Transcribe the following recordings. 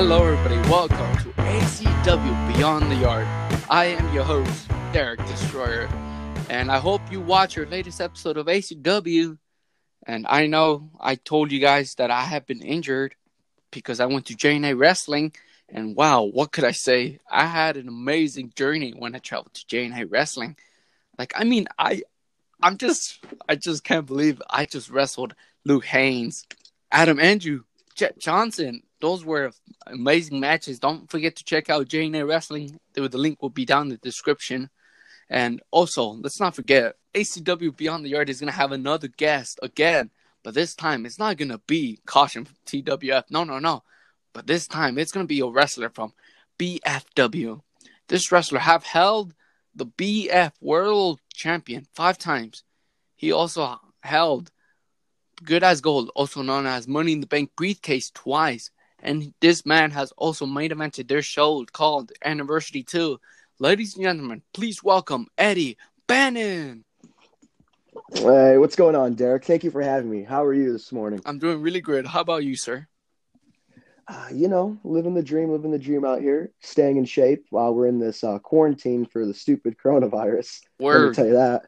Hello, everybody. Welcome to ACW Beyond the Yard. I am your host, Derek Destroyer, and I hope you watch your latest episode of ACW. And I know I told you guys that I have been injured because I went to JNA Wrestling, and wow, what could I say? I had an amazing journey when I traveled to JNA Wrestling. Like, I mean, I, I'm just, I just can't believe I just wrestled Luke Haynes, Adam Andrew, Jet Johnson. Those were amazing matches. Don't forget to check out JNA Wrestling. The link will be down in the description. And also, let's not forget, ACW Beyond the Yard is going to have another guest again. But this time, it's not going to be Caution from TWF. No, no, no. But this time, it's going to be a wrestler from BFW. This wrestler have held the BF World Champion five times. He also held Good as Gold, also known as Money in the Bank briefcase, twice. And this man has also main evented their show called Anniversary 2. Ladies and gentlemen, please welcome Eddie Bannon. Hey, what's going on, Derek? Thank you for having me. How are you this morning? I'm doing really good. How about you, sir? Uh, you know, living the dream, living the dream out here, staying in shape while we're in this uh, quarantine for the stupid coronavirus. Word. Let me tell you that.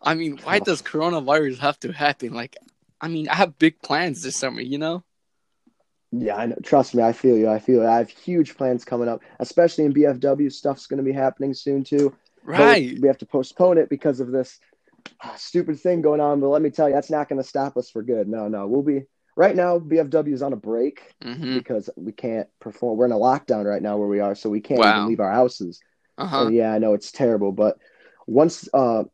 I mean, why does coronavirus have to happen? Like, I mean, I have big plans this summer, you know? Yeah, I know. Trust me, I feel you. I feel you. I have huge plans coming up, especially in BFW. Stuff's going to be happening soon too. But Right. we have to postpone it because of this uh, stupid thing going on. But let me tell you, that's not going to stop us for good. No, no. We'll be right now. BFW is on a break Mm-hmm. because we can't perform. We're in a lockdown right now where we are, so we can't Wow. even leave our houses. Uh huh. And yeah, I know it's terrible, but once uh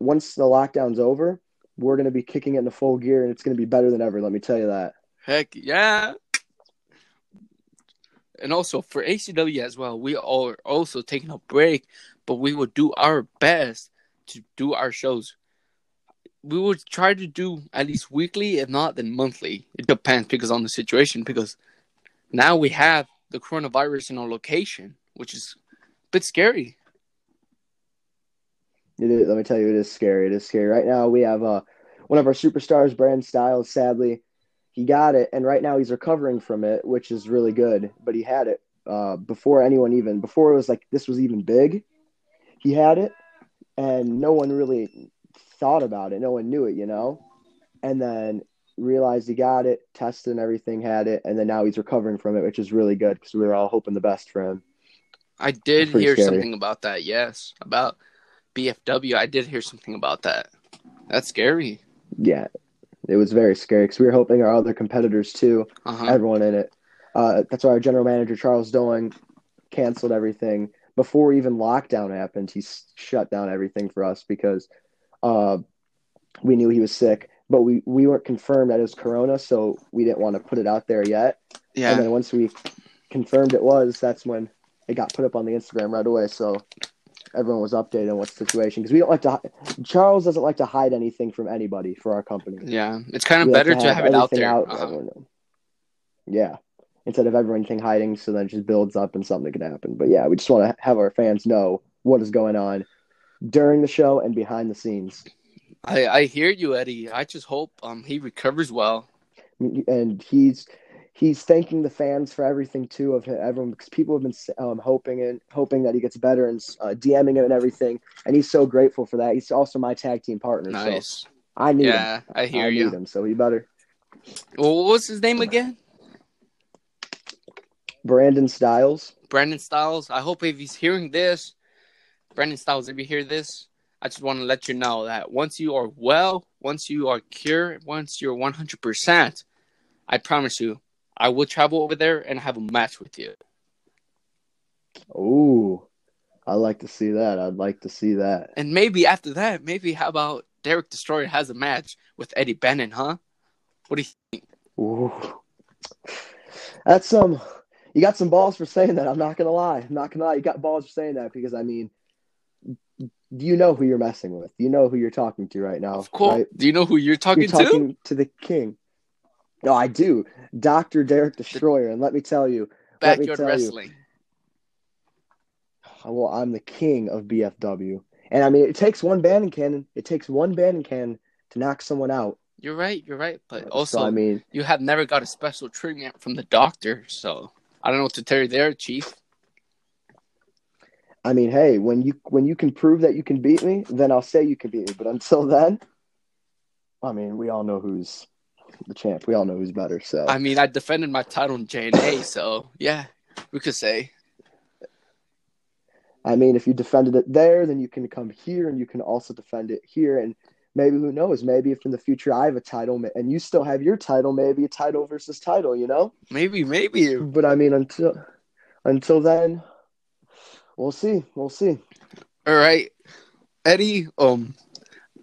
once the lockdown's over, we're gonna be kicking it into full gear, and it's gonna be better than ever. Let me tell you that. Heck yeah. And also for ACW as well, we are also taking a break, but we will do our best to do our shows. We will try to do at least weekly, if not then monthly. It depends because on the situation. Because now we have the coronavirus in our location, which is a bit scary. It is, let me tell you, it is scary. It is scary. Right now, we have uh one of our superstars, Brand Styles. Sadly, he got it, and right now he's recovering from it, which is really good. But he had it uh before anyone even before it was like this was even big. He had it, and no one really thought about it. No one knew it, you know. And then realized he got it, tested and everything, had it, and then now he's recovering from it, which is really good because we were all hoping the best for him. I did hear scary. something about that. Yes, about BFW. I did hear something about that. That's scary. Yeah, it was very scary because we were hoping our other competitors too, Uh huh. everyone in it. Uh, that's why our general manager Charles Dolling canceled everything before even lockdown happened. He shut down everything for us because uh, we knew he was sick, but we we weren't confirmed that it was corona, so we didn't want to put it out there yet. Yeah. And then once we confirmed it was, that's when it got put up on the Instagram right away. So everyone was updated on what the situation because we don't like to. Charles doesn't like to hide anything from anybody for our company. Yeah, it's kind of We like better to have, it out there. out, Uh-huh. Yeah, instead of everything hiding, so then it just builds up and something can happen. But yeah, we just want to have our fans know what is going on during the show and behind the scenes. I, I hear you, Eddie. I just hope um he recovers well. And he's he's thanking the fans for everything too of everyone because people have been um, hoping and hoping that he gets better and uh, DMing him and everything, and he's so grateful for that. He's also my tag team partner, so Nice. I need him. Yeah, I hear I you. need him, so he better. Well, what's his name again? Brandon Styles. Brandon Styles. I hope if he's hearing this, Brandon Styles, if you hear this, I just want to let you know that once you are well, once you are cured, once you're 100%, I promise you, I will travel over there and have a match with you. Ooh, I like to see that. I'd like to see that. And maybe after that, maybe how about Derek Destroyer has a match with Eddie Bannon, huh? What do you think? Ooh. That's some. You got some balls for saying that. I'm not gonna lie. I'm not gonna lie. You got balls for saying that because I mean, do you know who you're messing with. You know who you're talking to right now. Of course. right? Do you know who you're talking, to? You're talking to? the king. No, I do, Doctor Derek Destroyer, and let me tell you, to? let me Backyard tell you. Wrestling. Oh, well, I'm the king of BFW, and I mean, it takes one Bannon cannon. It takes one Bannon cannon to knock someone out. You're right. You're right. But So, also, I mean, you have never got a special treatment from the doctor, so I don't know what to tell you there, Chief. I mean, hey, when you when you can prove that you can beat me, then I'll say you can beat me. But until then, I mean, we all know who's the champ. We all know who's better. So I mean, I defended my title in JNA, so yeah, we could say. I mean, if you defended it there, then you can come here and you can also defend it here. And maybe who knows? Maybe if in the future I have a title and you still have your title, maybe a title versus title. You know? Maybe, maybe. But I mean, until until then, we'll see. We'll see. All right, Eddie. Um,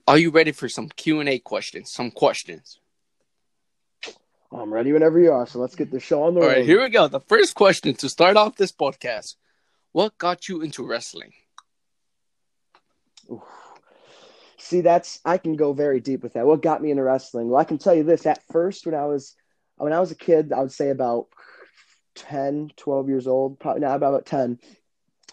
are you ready for some Q and A questions? Some questions. I'm ready whenever you are. So let's get the show on the All road. right, here we go. The first question to start off this podcast: What got you into wrestling? Oof. See, that's I can go very deep with that. What got me into wrestling? Well, I can tell you this. At first, when I was when I was a kid, I would say about 10, 12 years old, probably not about 10.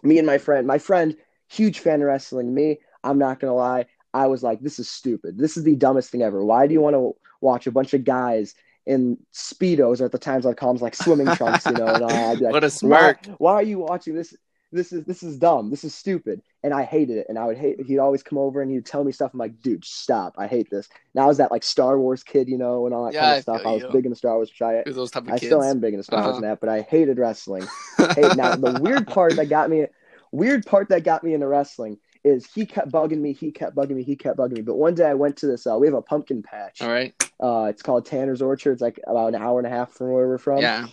Me and my friend, my friend, huge fan of wrestling. Me, I'm not gonna lie, I was like, this is stupid. This is the dumbest thing ever. Why do you want to watch a bunch of guys in speedos, or at the times I'd call them like swimming trunks, you know? And I'd be like, What a smirk. Why, why are you watching this? This is this is dumb. This is stupid. And I hated it. And I would hate. He'd always come over and he'd tell me stuff. I'm like, dude, stop. I hate this. And I was that like Star Wars kid, you know, and all that Yeah, kind I of stuff. I was you. big into Star Wars, which I those type of I kids? still am big into Star Wars Uh-huh. and that, but I hated wrestling. Now the weird part that got me, weird part that got me into wrestling is he kept bugging me, he kept bugging me, he kept bugging me. But one day I went to this. Uh, we have a pumpkin patch. All right. Uh, it's called Tanner's Orchard. It's like about an hour and a half from where we're from. Yeah.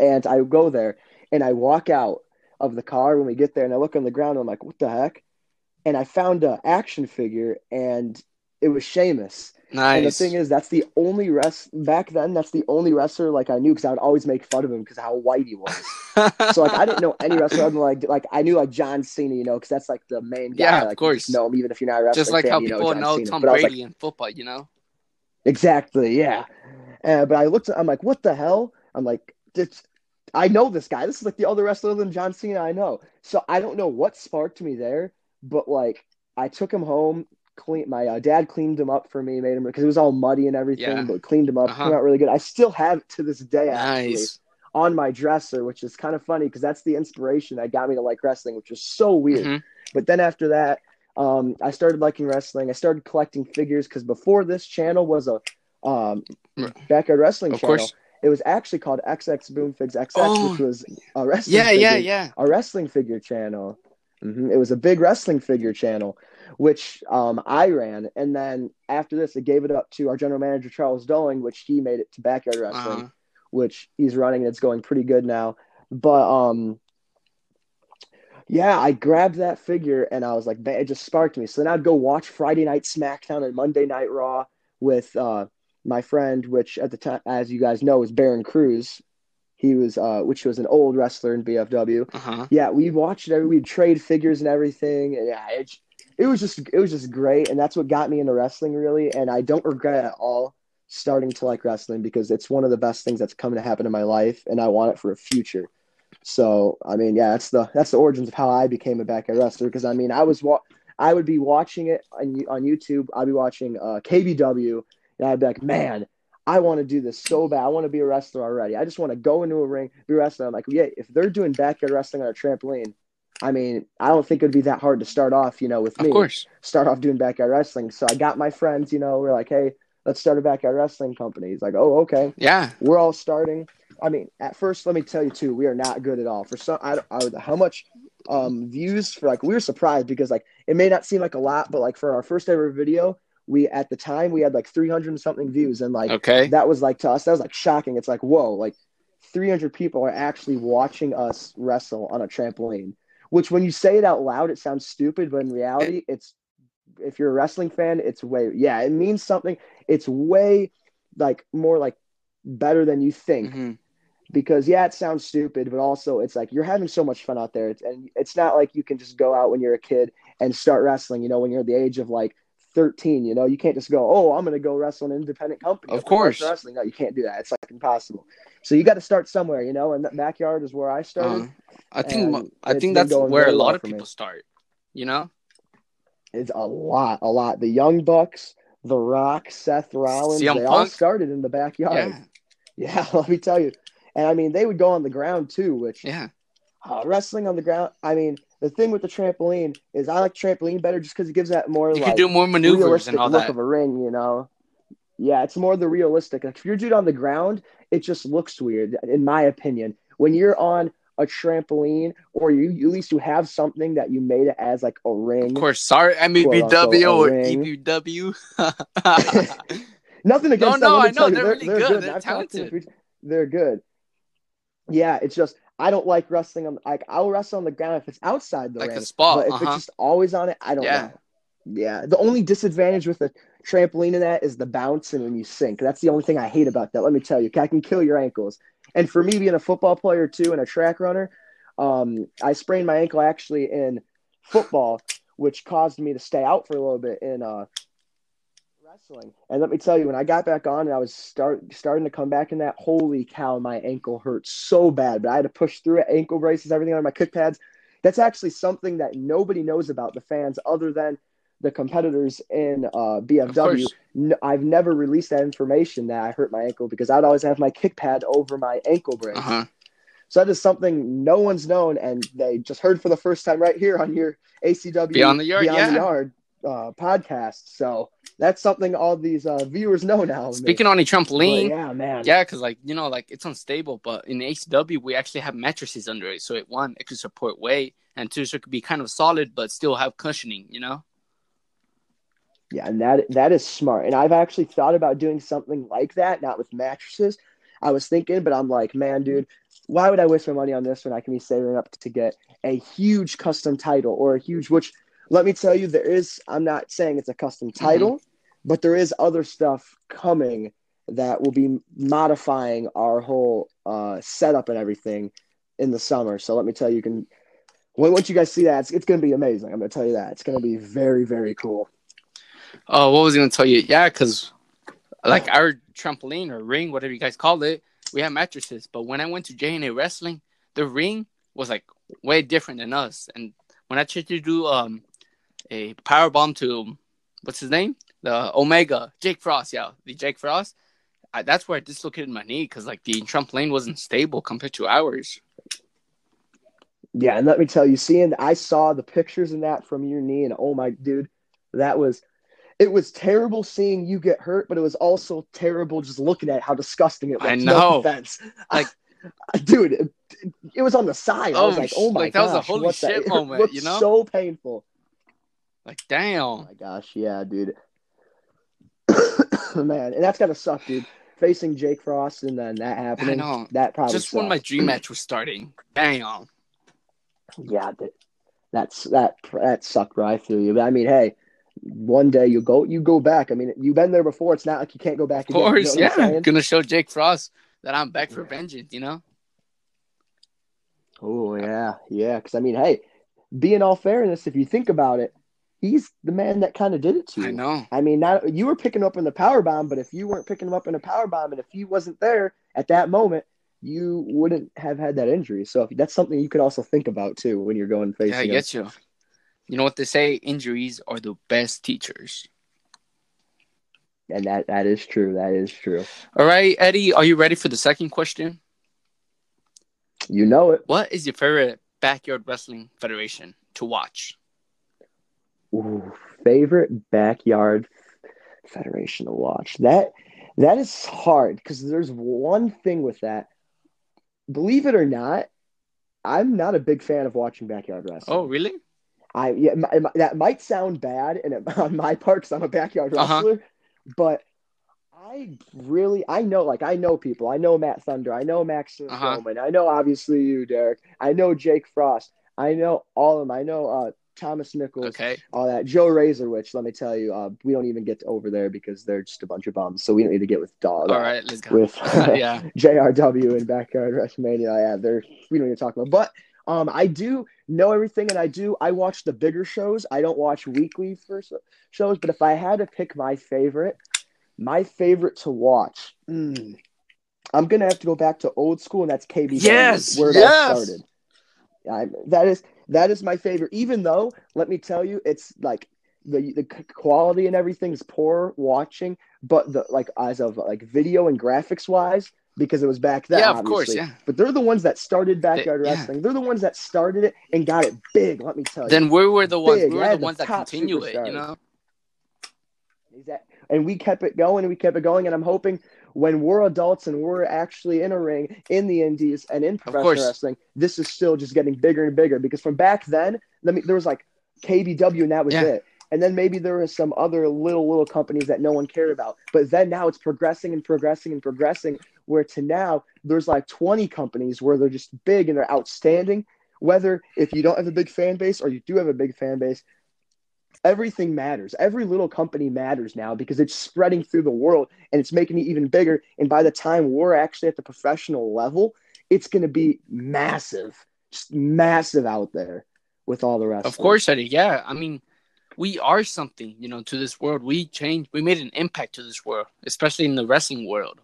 And I go there and I walk out of the car when we get there, and I look on the ground. And I'm like, what the heck? And I found a action figure, and it was Sheamus. Nice. And the thing is, that's the only rest back then. That's the only wrestler like I knew because I would always make fun of him because how white he was. so like I didn't know any wrestler other than like like I knew like John Cena, you know, because that's like the main guy. Yeah, of like, course. know him even if you're not a wrestling Just like fan, how you people John know Cena. Tom But Brady like, in football, you know? exactly, yeah. Uh, but I looked, I'm like, what the hell? I'm like, this, I know this guy. This is like the other wrestler than John Cena I know. So I don't know what sparked me there, but like I took him home. Clean, my uh, dad cleaned him up for me, made him because it was all muddy and everything, Yeah. but cleaned him up. Uh-huh. Came out really good. I still have it to this day, actually on my dresser, which is kind of funny because that's the inspiration that got me to like wrestling, which is so weird. Mhm. But then after that, um, I started liking wrestling. I started collecting figures because before this channel was a um, backyard wrestling Of channel. course. It was actually called XX Boomfigs XX, Oh. which was a wrestling. Yeah, yeah, yeah. a wrestling figure channel. Hmm It was a big wrestling figure channel, which um, I ran. And then after this, it gave it up to our general manager, Charles Dolling, which he made it to Backyard Wrestling, Uh-huh. which he's running and it's going pretty good now. But um, yeah, I grabbed that figure and I was like, man, it just sparked me. So then I'd go watch Friday Night SmackDown and Monday Night Raw with uh, my friend, which at the time, as you guys know, was Baron Cruz. He was, uh, which was an old wrestler in BFW Uh-huh. yeah, we watched it. We'd trade figures and everything. And yeah, it, it was just it was just great, and that's what got me into wrestling really. And I don't regret at all starting to like wrestling because it's one of the best things that's coming to happen in my life, and I want it for a future. So I mean, yeah, that's the that's the origins of how I became a backyard wrestler. Because I mean, I was wa- I would be watching it on on YouTube. I'd be watching uh, KBW, and I'd be like, man. I want to do this so bad. I want to be a wrestler already. I just want to go into a ring, be a wrestler. I'm like, yeah, if they're doing backyard wrestling on a trampoline, I mean, I don't think it'd be that hard to start off, you know, with me. Of course. Start off doing backyard wrestling. So I got my friends, you know, we're like, hey, let's start a backyard wrestling company. He's like, oh, okay. Yeah. We're all starting. I mean, at first, let me tell you too, we are not good at all. For some, I, I how much um views for like we were surprised because like it may not seem like a lot, but like for our first ever video, we at the time we had like 300 and something views, and like Okay. that was like to us that was like shocking it's like whoa like 300 people are actually watching us wrestle on a trampoline which when you say it out loud it sounds stupid but in reality it's if you're a wrestling fan it's way yeah it means something it's way like more like better than you think Mhm. because yeah it sounds stupid but also it's like you're having so much fun out there it's, and it's not like you can just go out when you're a kid and start wrestling you know when you're the age of like 13 you know you can't just go oh i'm going to go wrestle an independent company Of course. wrestling no you can't do that it's like impossible so you got to start somewhere you know and that backyard is where i started Uh, I think I think that's where a lot of for me. people start. You know? it's a lot a lot the young bucks the rock seth rollins CM they all started in the backyard Yeah. Yeah, let me tell you. And I mean, they would go on the ground too, which Yeah. uh, wrestling on the ground. I mean, the thing with the trampoline is I like trampoline better just because it gives that more You like can do more maneuvers realistic and all look that. of a ring, you know. Yeah, it's more the realistic. Like if you're dude on the ground, it just looks weird, in my opinion. When you're on a trampoline, or you at least you have something that you made it as like a ring. Of course, sorry, MEBW or. EBW. Nothing against no, them. let I know, you, they're really good, they're talked to them talented. They're good. Yeah, it's just I don't like wrestling on like I'll wrestle on the ground if it's outside the like ring. a spot. but if Uh-huh. it's just always on it, I don't Yeah. know. Yeah. The only disadvantage with the trampoline in that is the bounce and when you sink. That's the only thing I hate about that. Let me tell you, I can kill your ankles. And for me being a football player too and a track runner, um, I sprained my ankle actually in football, which caused me to stay out for a little bit in uh wrestling. And let me tell you, when I got back on and I was start starting to come back in that, holy cow, my ankle hurt so bad. But I had to push through it, ankle braces, everything on my kick pads. That's actually something that nobody knows about the fans other than the competitors in uh, BFW. I've never released that information that I hurt my ankle because I'd always have my kick pad over my ankle brace. Uh-huh. So that is something no one's known, and they just heard for the first time right here on your ACW Beyond the Yard, Beyond yeah. the Yard uh, podcast. So that's something all these uh, viewers know now. Speaking on a But trampoline, yeah, man. yeah, because like you know, like it's unstable, but in ACW we actually have mattresses under it, so it one it could support weight, and two so it could be kind of solid but still have cushioning. You know. Yeah, and that that is smart. And I've actually thought about doing something like that, not with mattresses. I was thinking, but I'm like, man, dude, why would I waste my money on this when I can be saving up to get a huge custom title or a huge which let me tell you, there is I'm not saying it's a custom title, but there is other stuff coming that will be modifying our whole uh, setup and everything in the summer. So let me tell you, you can when once you guys see that, it's, it's going to be amazing. I'm going to tell you that it's going to be very, very cool. Oh, what was I gonna tell you? Yeah, because like our trampoline or ring, whatever you guys call it, we have mattresses. But when I went to J and A Wrestling, the ring was like way different than us. And when I tried to do um a power bomb to what's his name, the Omega Jake Frost, yeah, the Jake Frost. I, that's where I dislocated my knee because like the trampoline wasn't stable compared to ours. Yeah, and let me tell you, seeing I saw the pictures in that from your knee, and oh my dude, that was it was terrible seeing you get hurt, but it was also terrible just looking at how disgusting it was. I No know. offense. Like- dude, it, it was on the side. I was Oh, like, oh my like, that was a holy shit it moment, you know? So painful. Like damn. Oh my gosh, yeah, dude. Man, and that's gotta suck, dude. Facing Jake Frost and then that happening. know. That probably Just when my dream match was starting. Damn. Yeah, that, that's that that sucked right through you. But I mean, hey, one day you go you go back. I mean, you've been there before. It's not like you can't go back Of again. course, you know what I'm yeah. Gonna show Jake Frost that I'm back for vengeance, you know? Oh yeah, yeah. Because I mean, hey, being all fairness, if you think about it, he's the man that kind of did it to you. I know. I mean, not you were picking him up in the power bomb, but if you weren't picking him up in a power bomb, and if he wasn't there at that moment, you wouldn't have had that injury. So if, that's something you could also think about too when you're going facing. Yeah, I him. get you. You know what they say? Injuries are the best teachers. And that that is true. That is true. All right, Eddie, are you ready for the second question? You know it. What is your favorite backyard wrestling federation to watch? Ooh, favorite backyard federation to watch. That that is hard because there's one thing with that. Believe it or not, I'm not a big fan of watching backyard wrestling. Oh, really? I yeah, my, my- that might sound bad, and it, on my part, because I'm a backyard Uh-huh. wrestler, but I really I know like I know people. I know Matt Thunder. I know Max Uh-huh. Roman. I know obviously you, Derek. I know Jake Frost. I know all of them. I know uh, Thomas Nichols. Okay. All that Joe Razor, which let me tell you, uh, we don't even get over there because they're just a bunch of bums. So we don't need to get with dog. All right, let's go. With yeah. JRW and Backyard WrestleMania. Yeah, they're we don't even talk about. But um, I do know everything, and I do. I watch the bigger shows. I don't watch weekly first shows. But if I had to pick my favorite, my favorite to watch, mm, I'm gonna have to go back to old school, and that's KB. Yes, where it yes. all started. I, that is that is my favorite. Even though, let me tell you, it's like the the quality and everything is poor watching, but the like as of like video and graphics wise, because it was back then. Yeah, of course, yeah. But they're the ones that started backyard yeah. wrestling. They're the ones that started it and got it big. Let me tell you. Then we were the ones. Big. We were the the ones that continue it. You know. Exact- And we kept it going and we kept it going. And I'm hoping when we're adults and we're actually in a ring in the indies and in professional wrestling, this is still just getting bigger and bigger. Because from back then, let me there was like KBW and that was Yeah. it. And then maybe there were some other little little companies that no one cared about. But then now it's progressing and progressing and progressing. Where to now there's like 20 companies where they're just big and they're outstanding. Whether if you don't have a big fan base or you do have a big fan base, everything matters. Every little company matters now because it's spreading through the world and it's making it even bigger. And by the time we're actually at the professional level, it's going to be massive, just massive out there with all the rest. Of course, Eddie. Yeah, I mean, we are something, you know, to this world. We changed. We made an impact to this world, especially in the wrestling world.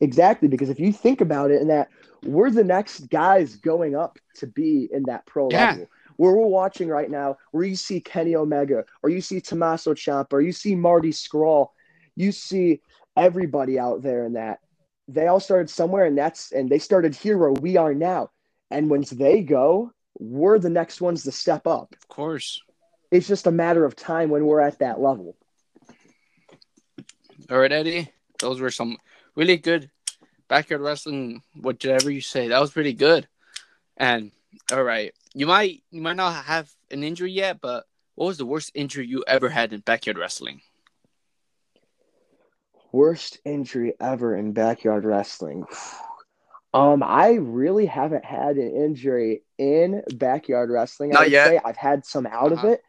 Exactly, because if you think about it, in that we're the next guys going up to be in that pro Yeah. level. Where we're watching right now, where you see Kenny Omega, or you see Tommaso Ciampa, or you see Marty Scurll, you see everybody out there in that. They all started somewhere, and that's and they started here where we are now. And once they go, we're the next ones to step up. Of course. It's just a matter of time when we're at that level. All right, Eddie. Those were some really good backyard wrestling. Whatever you say, that was pretty good. And all right, you might you might not have an injury yet, but what was the worst injury you ever had in backyard wrestling? Worst injury ever in backyard wrestling. Um, I really haven't had an injury in backyard wrestling. I Not would yet. say I've had some out of Uh-huh. it,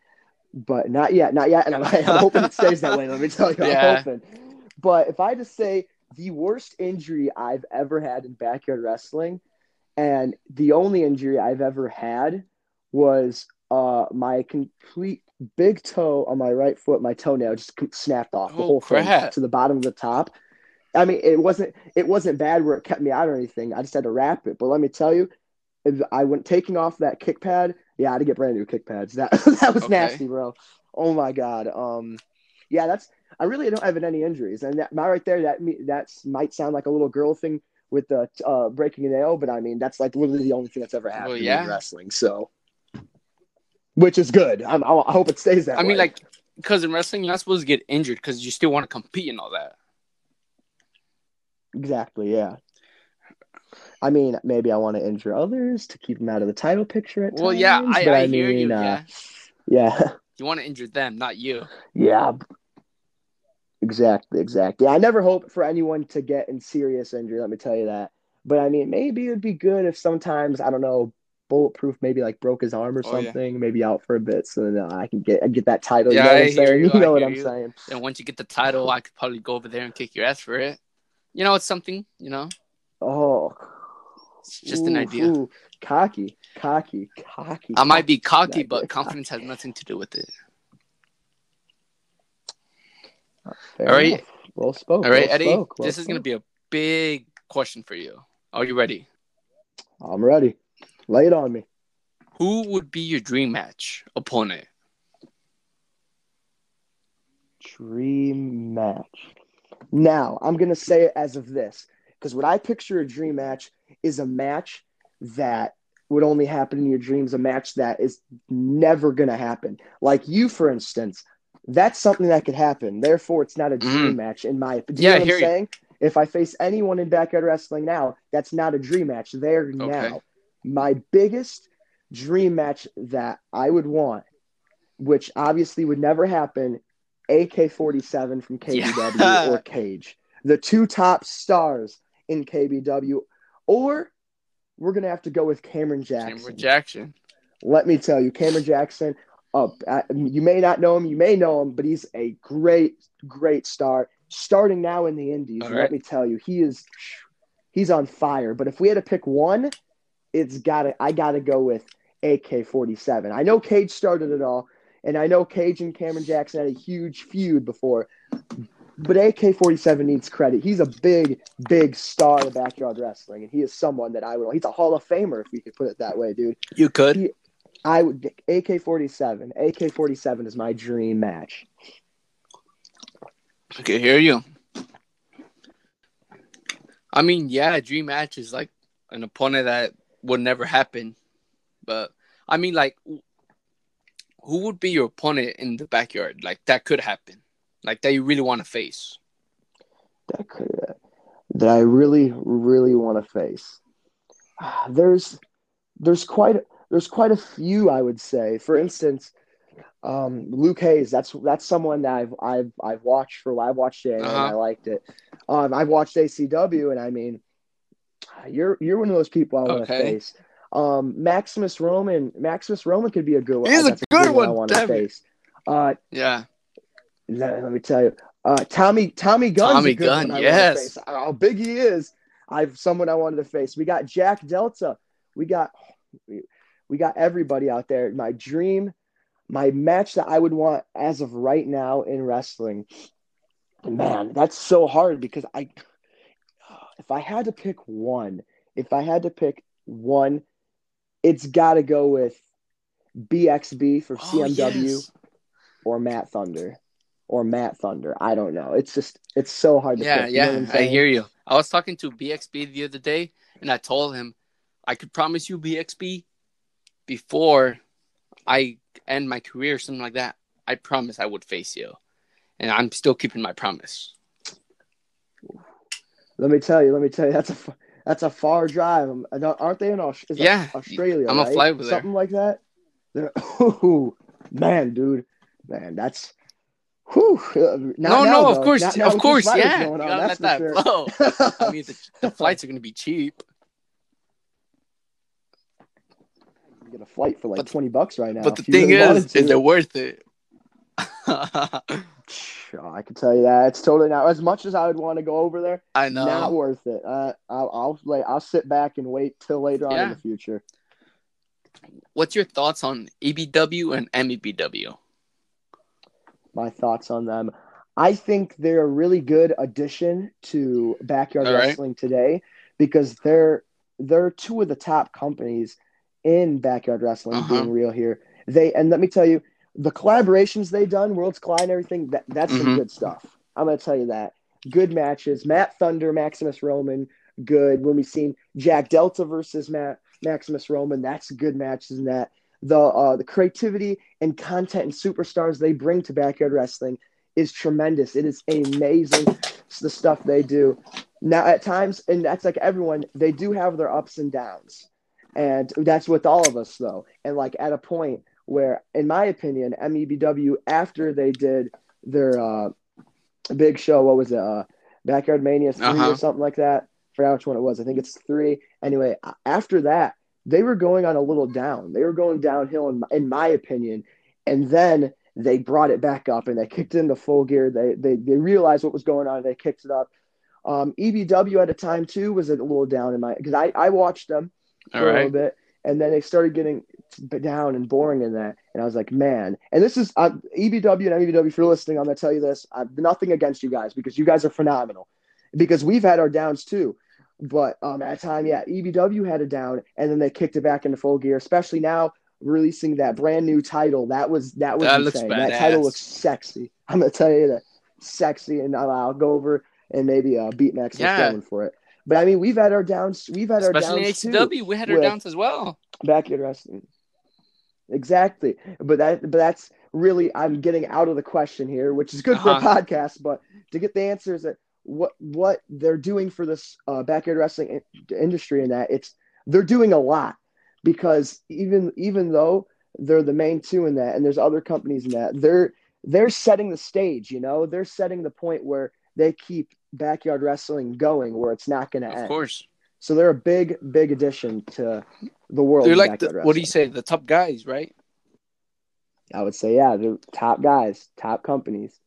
but not yet, not yet. And I'm, I'm hoping it stays that way. Let me tell you, Yeah. I'm hoping. But if I just say the worst injury I've ever had in backyard wrestling, and the only injury I've ever had was uh my complete big toe on my right foot, my toenail just snapped off the Oh, whole thing to the bottom of the top. I mean, it wasn't it wasn't bad where it kept me out or anything. I just had to wrap it. But let me tell you, if I went taking off that kick pad. Yeah, I had to get brand new kick pads. That that was Okay. nasty, bro. Oh my god. Um, yeah, that's. I really don't have any injuries, and that my right there. That me that's might sound like a little girl thing with the uh, breaking a nail, but I mean that's like literally the only thing that's ever happened Well, yeah. in wrestling. So, which is good. I'm, I I hope it stays that I way. mean, like, because in wrestling, you're not supposed to get injured because you still want to compete and all that. exactly, yeah. I mean, maybe I want to injure others to keep them out of the title picture. At Well, yeah, times, I, but I, hear you. uh, yeah, yeah. you want to injure them, not you. Yeah. Exactly, exactly. I never hope for anyone to get in serious injury, let me tell you that. But I mean, maybe it'd be good if sometimes, I don't know, bulletproof maybe like broke his arm or Oh, yeah. something, maybe out for a bit so then I can get I get that title. Yeah, you know what I I'm hear saying? you, You know I what I'm you. saying? And once you get the title, I could probably go over there and kick your ass for it. You know, it's something. You know, Oh. it's just an idea. ooh. Cocky, cocky, cocky. I might be cocky, cocky. but confidence has nothing to do with it. Fair All right. enough. Well spoke. All right, well Eddie, spoke, well this is going to be a big question for you. Are you ready? I'm ready. Lay it on me. Who would be your dream match opponent? Dream match. Now, I'm going to say it as of this because what I picture a dream match is a match that would only happen in your dreams, a match that is never going to happen. Like you, for instance, that's something that could happen. Therefore, it's not a dream mm. match in my opinion. You. Yeah, know what I'm you. saying? If I face anyone in backyard wrestling now, that's not a dream match. They're now. My biggest dream match that I would want, which obviously would never happen, AK 47 from KBW Yeah. or Cage. The two top stars in KBW. Or we're going to have to go with Cameron Jackson. Cameron Jackson. Let me tell you, Cameron Jackson, uh, you may not know him, you may know him, but he's a great, great star. Starting now in the Indies, All let me tell you, he is he's on fire. But if we had to pick one, it's gotta I gotta go with AK forty seven. I know Cage started it all, and I know Cage and Cameron Jackson had a huge feud before. But AK forty seven needs credit. He's a big, big star of backyard wrestling, and he is someone that I would. He's a Hall of Famer, if we could put it that way, dude. You could. He- I would AK forty seven. AK forty seven is my dream match. I can hear you. I mean, yeah, a dream match is like an opponent that would never happen. But I mean, like, who would be your opponent in the backyard? Like that could happen, like that you really want to face. That could that I really, really want to face. There's, there's quite, there's quite a few I would say. For instance, um, Luke Hayes. That's that's someone that I've I've I've watched for. I've watched it and Uh-huh. I liked it. Um, I've watched ACW and I mean, you're you're one of those people I want to Okay. face. Um, Maximus Roman. Maximus Roman could be a good one. He's a That's good I one, want to face. Uh, Yeah, let, let me tell you, uh, Tommy Tommy Gunn's Tommy a good Gunn, one I yes. How big he is, I've someone I wanted to face. We got Jack Delta. We got we, got everybody out there. My dream, my match that I would want as of right now in wrestling. Man, that's so hard because I, if I had to pick one, if I had to pick one, it's got to go with BXB for Oh, CMW yes. or Matt Thunder or Matt Thunder. I don't know. It's just it's so hard to Yeah, pick. you know yeah, I hear you. I was talking to BXB the other day, and I told him I could promise you BXB before I end my career, or something like that. I promise I would face you, and I'm still keeping my promise. Let me tell you. Let me tell you. That's a that's a far drive. Um, Aren't they in Aus- Yeah, Australia? I'm gonna fly over there. Something like that. They're, ooh, man, dude, man, that's. Whew, uh, no, now, no, of though. course, Not of course, yeah. going that's let that sure. blow. I mean, the, the flights are gonna be cheap. You get a flight for like But- twenty bucks right now. but the thing really is, is it worth it? I can tell you that it's totally not. As much as I would want to go over there, I know. not worth it. Uh, I'll I'll like I'll sit back and wait till later on in the future. What's your thoughts on EBW and MEBW? My thoughts on them. I think they're a really good addition to backyard right. wrestling today because they're they're two of the top companies in backyard wrestling. Uh-huh. Being real here, they and let me tell you, the collaborations they done, Worlds Collide, and everything. That, that's some Mhm. good stuff. I'm gonna tell you that. Good matches. Matt Thunder, Maximus Roman, good. When we seen Jack Delta versus Matt Maximus Roman, that's good matches. And that the uh, the creativity and content and superstars they bring to backyard wrestling is tremendous. It is amazing the stuff they do. Now at times, and that's like everyone, they do have their ups and downs, and that's with all of us though. And like at a point where, in my opinion, MEBW after they did their uh, big show, what was it, uh, Backyard Mania three Uh-huh. or something like that? forgot which one it was. I think it's three. Anyway, after that, they were going on a little down. They were going downhill, in my, in my opinion. And then they brought it back up and they kicked into full gear. They they, they realized what was going on. They kicked it up. Um, EBW at a time too was a little down in my because I, I watched them for All a little bit, and then they started getting down and boring in that. And I was like, man. And this is uh, EBW and MEBW. If you're listening, I'm gonna tell you this. I've nothing against you guys because you guys are phenomenal. Because we've had our downs too. But um, at time, yeah, EBW had a down, and then they kicked it back into full gear. Especially now releasing that brand new title. That was that was That insane. That title looks sexy. I'm gonna tell you that sexy, and I'll, I'll go over and maybe uh, beat Max Yeah. Roman for it. But I mean, we've had our downs. We've had our Especially in downs HCW, we had our downs as well. backyard wrestling. Exactly, but that but that's really I'm getting out of the question here, which is good for a Uh-huh. podcast. But to get the answers that what what they're doing for this uh, backyard wrestling in- industry and that it's they're doing a lot because even even though they're the main two in that, and there's other companies in that they're they're setting the stage. You know, they're setting the point where they keep backyard wrestling going, where it's not going to end. Of course. So they're a big big addition to the world. They're of like the, what do you say? The top guys, right? I would say, yeah, they're top guys, top companies.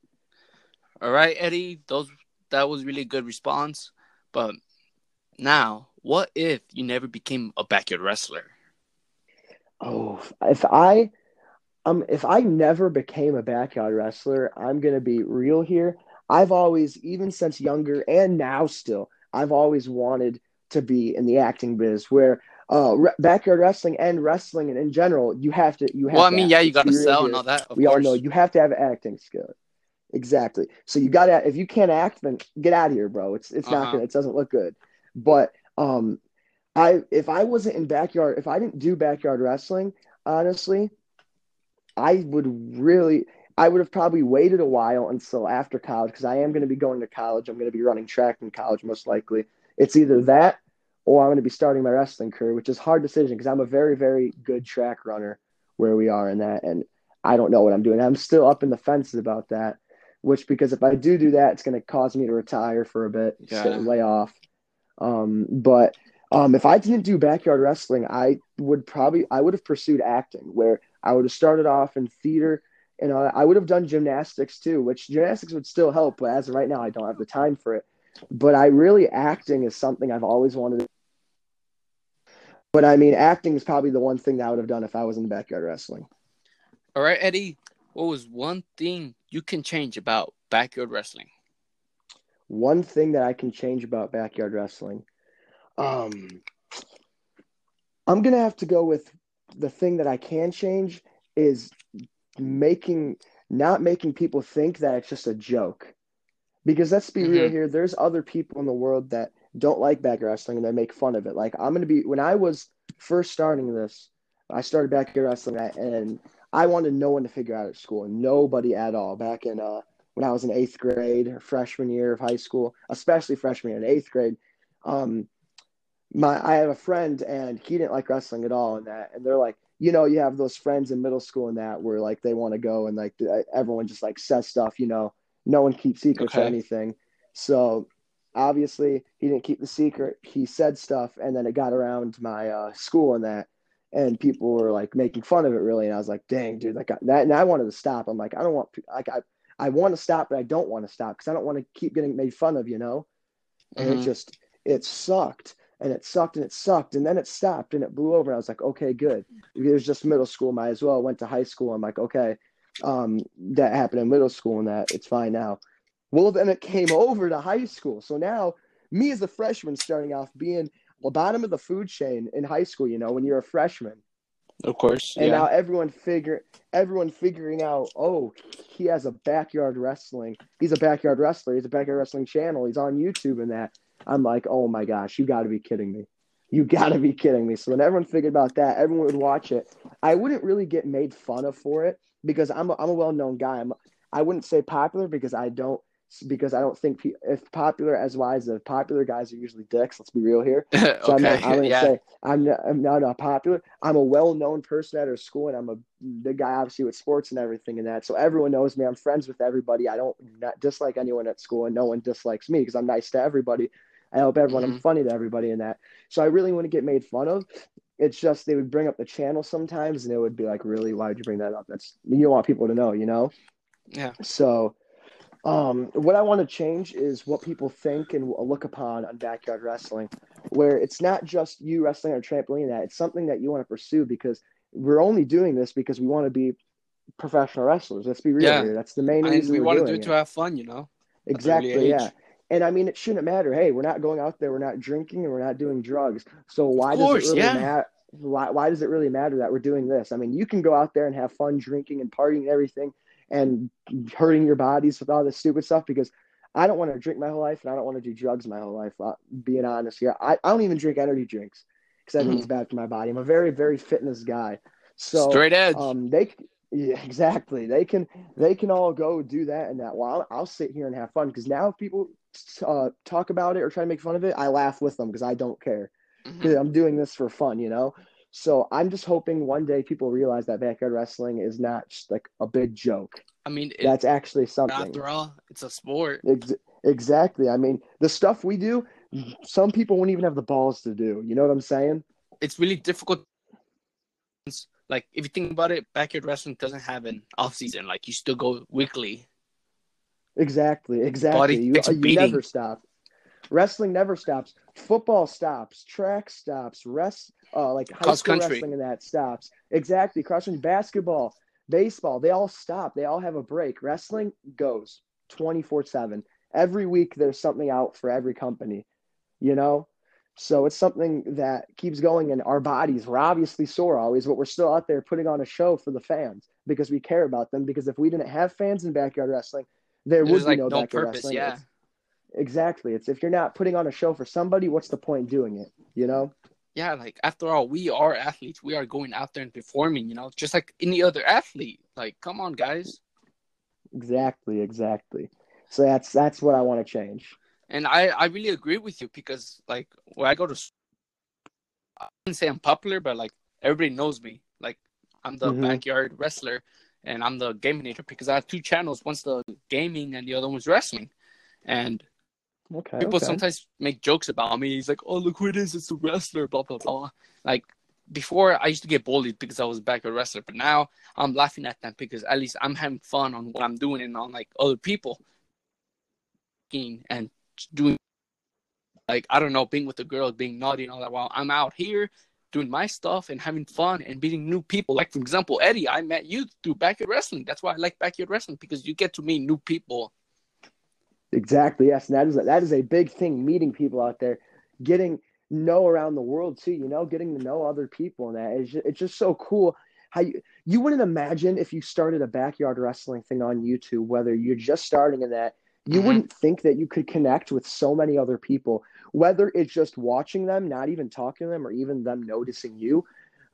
All right, Eddie. Those that was really good response. But now, what if you never became a backyard wrestler? Oh, if I, um, if I never became a backyard wrestler, I'm gonna be real here. I've always, even since younger and now still, I've always wanted to be in the acting biz where uh re- backyard wrestling and wrestling and in general, you have to you have. Well, I mean, yeah, you got to sell and all that. We course. all know you have to have acting skill. Exactly. So you got to if you can't act, then get out of here, bro. It's it's not Uh-huh. gonna. It doesn't look good. But um, I if I wasn't in backyard, if I didn't do backyard wrestling, honestly, I would really. I would have probably waited a while until after college because I am going to be going to college. I'm going to be running track in college most likely. It's either that or I'm going to be starting my wrestling career, which is a hard decision because I'm a very, very good track runner where we are in that. And I don't know what I'm doing. I'm still up in the fences about that, which because if I do do that, it's going to cause me to retire for a bit, yeah. lay off. Um, but um, if I didn't do backyard wrestling, I would probably I would have pursued acting, where I would have started off in theater, and uh, I would have done gymnastics too, which gymnastics would still help. But as of right now, I don't have the time for it. But I really acting is something I've always wanted. to But I mean, acting is probably the one thing that I would have done if I was in the backyard wrestling. All right, Eddie. What was one thing you can change about backyard wrestling? One thing that I can change about backyard wrestling. Um, I'm gonna have to go with the thing that I can change is making not making people think that it's just a joke. Because let's be mm-hmm. real here, there's other people in the world that don't like backyard wrestling and they make fun of it. Like I'm gonna be when I was first starting this, I started backyard wrestling and I wanted no one to figure out at school, nobody at all. Back in uh, when I was in eighth grade, freshman year of high school, especially freshman year in eighth grade, um, my I have a friend and he didn't like wrestling at all, and that, and they're like, you know, you have those friends in middle school and that where like they want to go and like everyone just like says stuff, you know, no one keeps secrets okay. or anything. So obviously he didn't keep the secret. He said stuff, and then it got around my uh, school and that and people were like making fun of it really and i was like dang dude like that and i wanted to stop i'm like i don't want like i i want to stop but i don't want to stop because i don't want to keep getting made fun of you know and mm-hmm. it just it sucked and it sucked and it sucked and then it stopped and it blew over and i was like okay good it was just middle school might as well I went to high school i'm like okay um that happened in middle school and that it's fine now well then it came over to high school so now me as a freshman starting off being the bottom of the food chain in high school, you know, when you're a freshman. Of course. And yeah. now everyone figure everyone figuring out, oh, he has a backyard wrestling. He's a backyard wrestler. He's a backyard wrestling channel. He's on YouTube and that. I'm like, oh my gosh, you got to be kidding me. You got to be kidding me. So when everyone figured about that, everyone would watch it. I wouldn't really get made fun of for it because I'm a, I'm a well known guy. I'm I wouldn't say popular because I don't because I don't think if popular as wise the popular guys are usually dicks. Let's be real here. So okay. I'm not, I'm gonna yeah. say I'm not, I'm not a popular. I'm a well-known person at our school, and I'm a the guy obviously with sports and everything and that. So everyone knows me. I'm friends with everybody. I don't not dislike anyone at school, and no one dislikes me because I'm nice to everybody. I help everyone. Mm-hmm. I'm funny to everybody in that. So I really want to get made fun of. It's just they would bring up the channel sometimes, and it would be like, "Really? Why would you bring that up?" That's you don't want people to know, you know. Yeah. So um, what I want to change is what people think and look upon on backyard wrestling, where it's not just you wrestling on a trampoline. That it's something that you want to pursue because we're only doing this because we want to be professional wrestlers. Let's be real yeah. here. That's the main I mean, reason we want to do it to have fun. You know. Exactly. Yeah. And I mean, it shouldn't matter. Hey, we're not going out there. We're not drinking and we're not doing drugs. So why course, does it really yeah. matter? Why, why does it really matter that we're doing this? I mean, you can go out there and have fun drinking and partying and everything and hurting your bodies with all this stupid stuff because I don't want to drink my whole life and I don't want to do drugs my whole life. Uh, being honest here, I, I don't even drink energy drinks because I think mm-hmm. it's bad for my body. I'm a very very fitness guy. So straight edge. Um, they yeah, exactly. They can they can all go do that and that. Well, I'll, I'll sit here and have fun because now people uh, talk about it or try to make fun of it, I laugh with them because I don't care because mm-hmm. I'm doing this for fun, you know. So I'm just hoping one day people realize that backyard wrestling is not just like a big joke. I mean, it, that's actually something. After all, it's a sport. Ex- exactly. I mean, the stuff we do, some people won't even have the balls to do. You know what I'm saying? It's really difficult. Like if you think about it, backyard wrestling doesn't have an off season. Like you still go weekly. Exactly. Exactly. You, you never stop. Wrestling never stops. Football stops. Track stops. Rest uh, like high Cross school country. wrestling and that stops. Exactly. Cross country, basketball, baseball, they all stop. They all have a break. Wrestling goes 24 7. Every week there's something out for every company, you know? So it's something that keeps going in our bodies. We're obviously sore always, but we're still out there putting on a show for the fans because we care about them. Because if we didn't have fans in backyard wrestling, there would be like no, no backyard purpose, wrestling. Yeah. Exactly. It's if you're not putting on a show for somebody, what's the point doing it? You know? Yeah, like after all, we are athletes. We are going out there and performing, you know, just like any other athlete. Like, come on, guys. Exactly, exactly. So that's that's what I want to change. And I I really agree with you because like when I go to, I wouldn't say I'm popular, but like everybody knows me. Like I'm the Mhm. backyard wrestler, and I'm the gaminator because I have two channels. One's the gaming, and the other one's wrestling. And Okay. people okay. sometimes make jokes about me. He's like, "Oh, look who it is! It's the wrestler." Blah blah blah. Like before, I used to get bullied because I was back a backyard wrestler, but now I'm laughing at them because at least I'm having fun on what I'm doing and on like other people. And doing like I don't know, being with the girls, being naughty and all that. While I'm out here doing my stuff and having fun and meeting new people. Like for example, Eddie, I met you through backyard wrestling. That's why I like backyard wrestling because you get to meet new people. Exactly. Yes, and that is a, that is a big thing. Meeting people out there, getting know around the world too. You know, getting to know other people, and that is just, it's just so cool. How you you wouldn't imagine if you started a backyard wrestling thing on YouTube, whether you're just starting in that, you Mhm. wouldn't think that you could connect with so many other people. Whether it's just watching them, not even talking to them, or even them noticing you,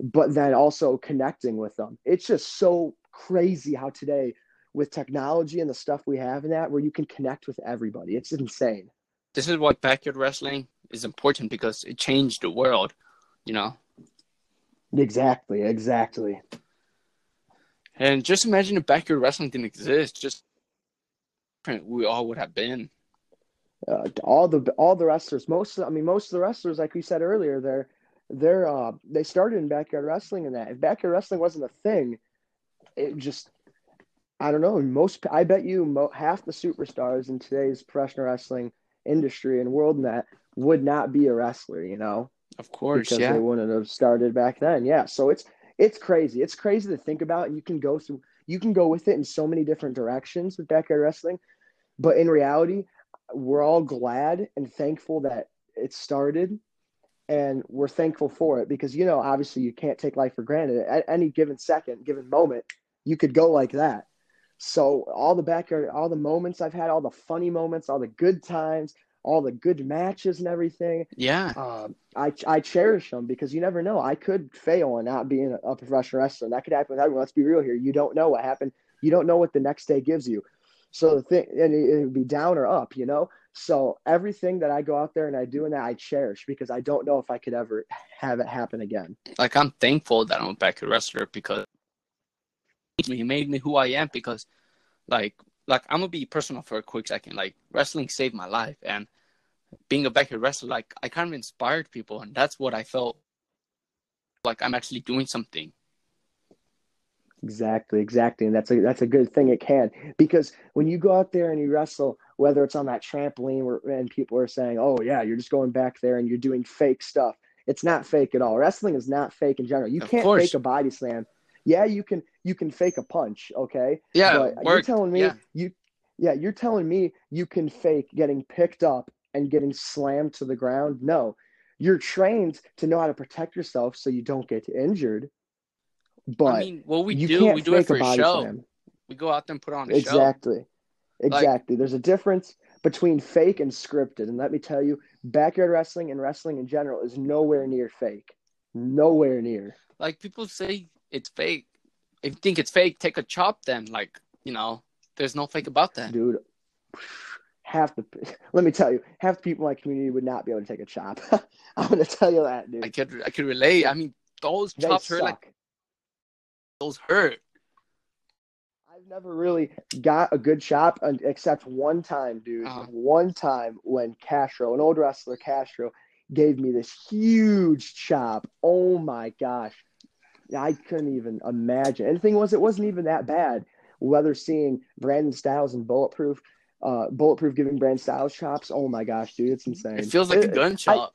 but then also connecting with them. It's just so crazy how today with technology and the stuff we have in that where you can connect with everybody. It's insane. This is why backyard wrestling is important because it changed the world. You know, Exactly, exactly. and just imagine if backyard wrestling didn't exist. Just we all would have been. Uh, all the all the wrestlers, most of, I mean most of the wrestlers, like we said earlier, they're they're uh they started in backyard wrestling and that. If backyard wrestling wasn't a thing, it just I don't know. Most I bet you mo, half the superstars in today's professional wrestling industry and world net would not be a wrestler, you know. Of course, because yeah. they wouldn't have started back then. Yeah, so it's it's crazy. It's crazy to think about. You can go through, you can go with it in so many different directions with backyard wrestling, but in reality, we're all glad and thankful that it started, and we're thankful for it because you know obviously you can't take life for granted. At any given second, given moment, you could go like that. So all the backyard, all the moments I've had, all the funny moments, all the good times, all the good matches and everything Yeah, um, I I cherish them because you never know. I could fail and not being a, a professional wrestler. And that could happen with everyone. Let's be real here. You don't know what happened. You don't know what the next day gives you. So the thing, and it, it would be down or up, you know. So everything that I go out there and I do and that I cherish because I don't know if I could ever have it happen again. like I'm thankful that I'm a backyard wrestler because he made me who I am. Because, like, like I'm gonna be personal for a quick second. Like wrestling saved my life, and being a backyard wrestler, like I kind of inspired people, and that's what I felt like I'm actually doing something. Exactly, exactly, and that's a that's a good thing. It can because when you go out there and you wrestle, whether it's on that trampoline where and people are saying, "Oh yeah, you're just going back there and you're doing fake stuff." It's not fake at all. Wrestling is not fake in general. You Of can't course. fake a body slam. Yeah, you can you can fake a punch, okay? Yeah, but you're telling me yeah. you yeah, you're telling me you can fake getting picked up and getting slammed to the ground? No. You're trained to know how to protect yourself so you don't get injured. But I mean, what we you do, can't we do it for a show. slam. We go out there and put on a show. Exactly. Exactly. There's a difference between fake and scripted. And let me tell you, backyard wrestling and wrestling in general is nowhere near fake. Nowhere near. Like people say it's fake. If you think it's fake, take a chop. Then, like you know, there's no fake about that. Dude, half the let me tell you, half the people in my community would not be able to take a chop. I'm gonna tell you that, dude. I could, I could relate. I mean, those They chops hurt. Like hurt. I've never really got a good chop except one time, dude. Uh-huh. One time when Castro, an old wrestler, Castro, gave me this huge chop. Oh my gosh. I couldn't even imagine. And the thing was, it wasn't even that bad. Whether seeing Brandon Styles and Bulletproof, uh, Bulletproof giving Brandon Styles chops, oh my gosh, dude, it's insane. It feels like a gun chop.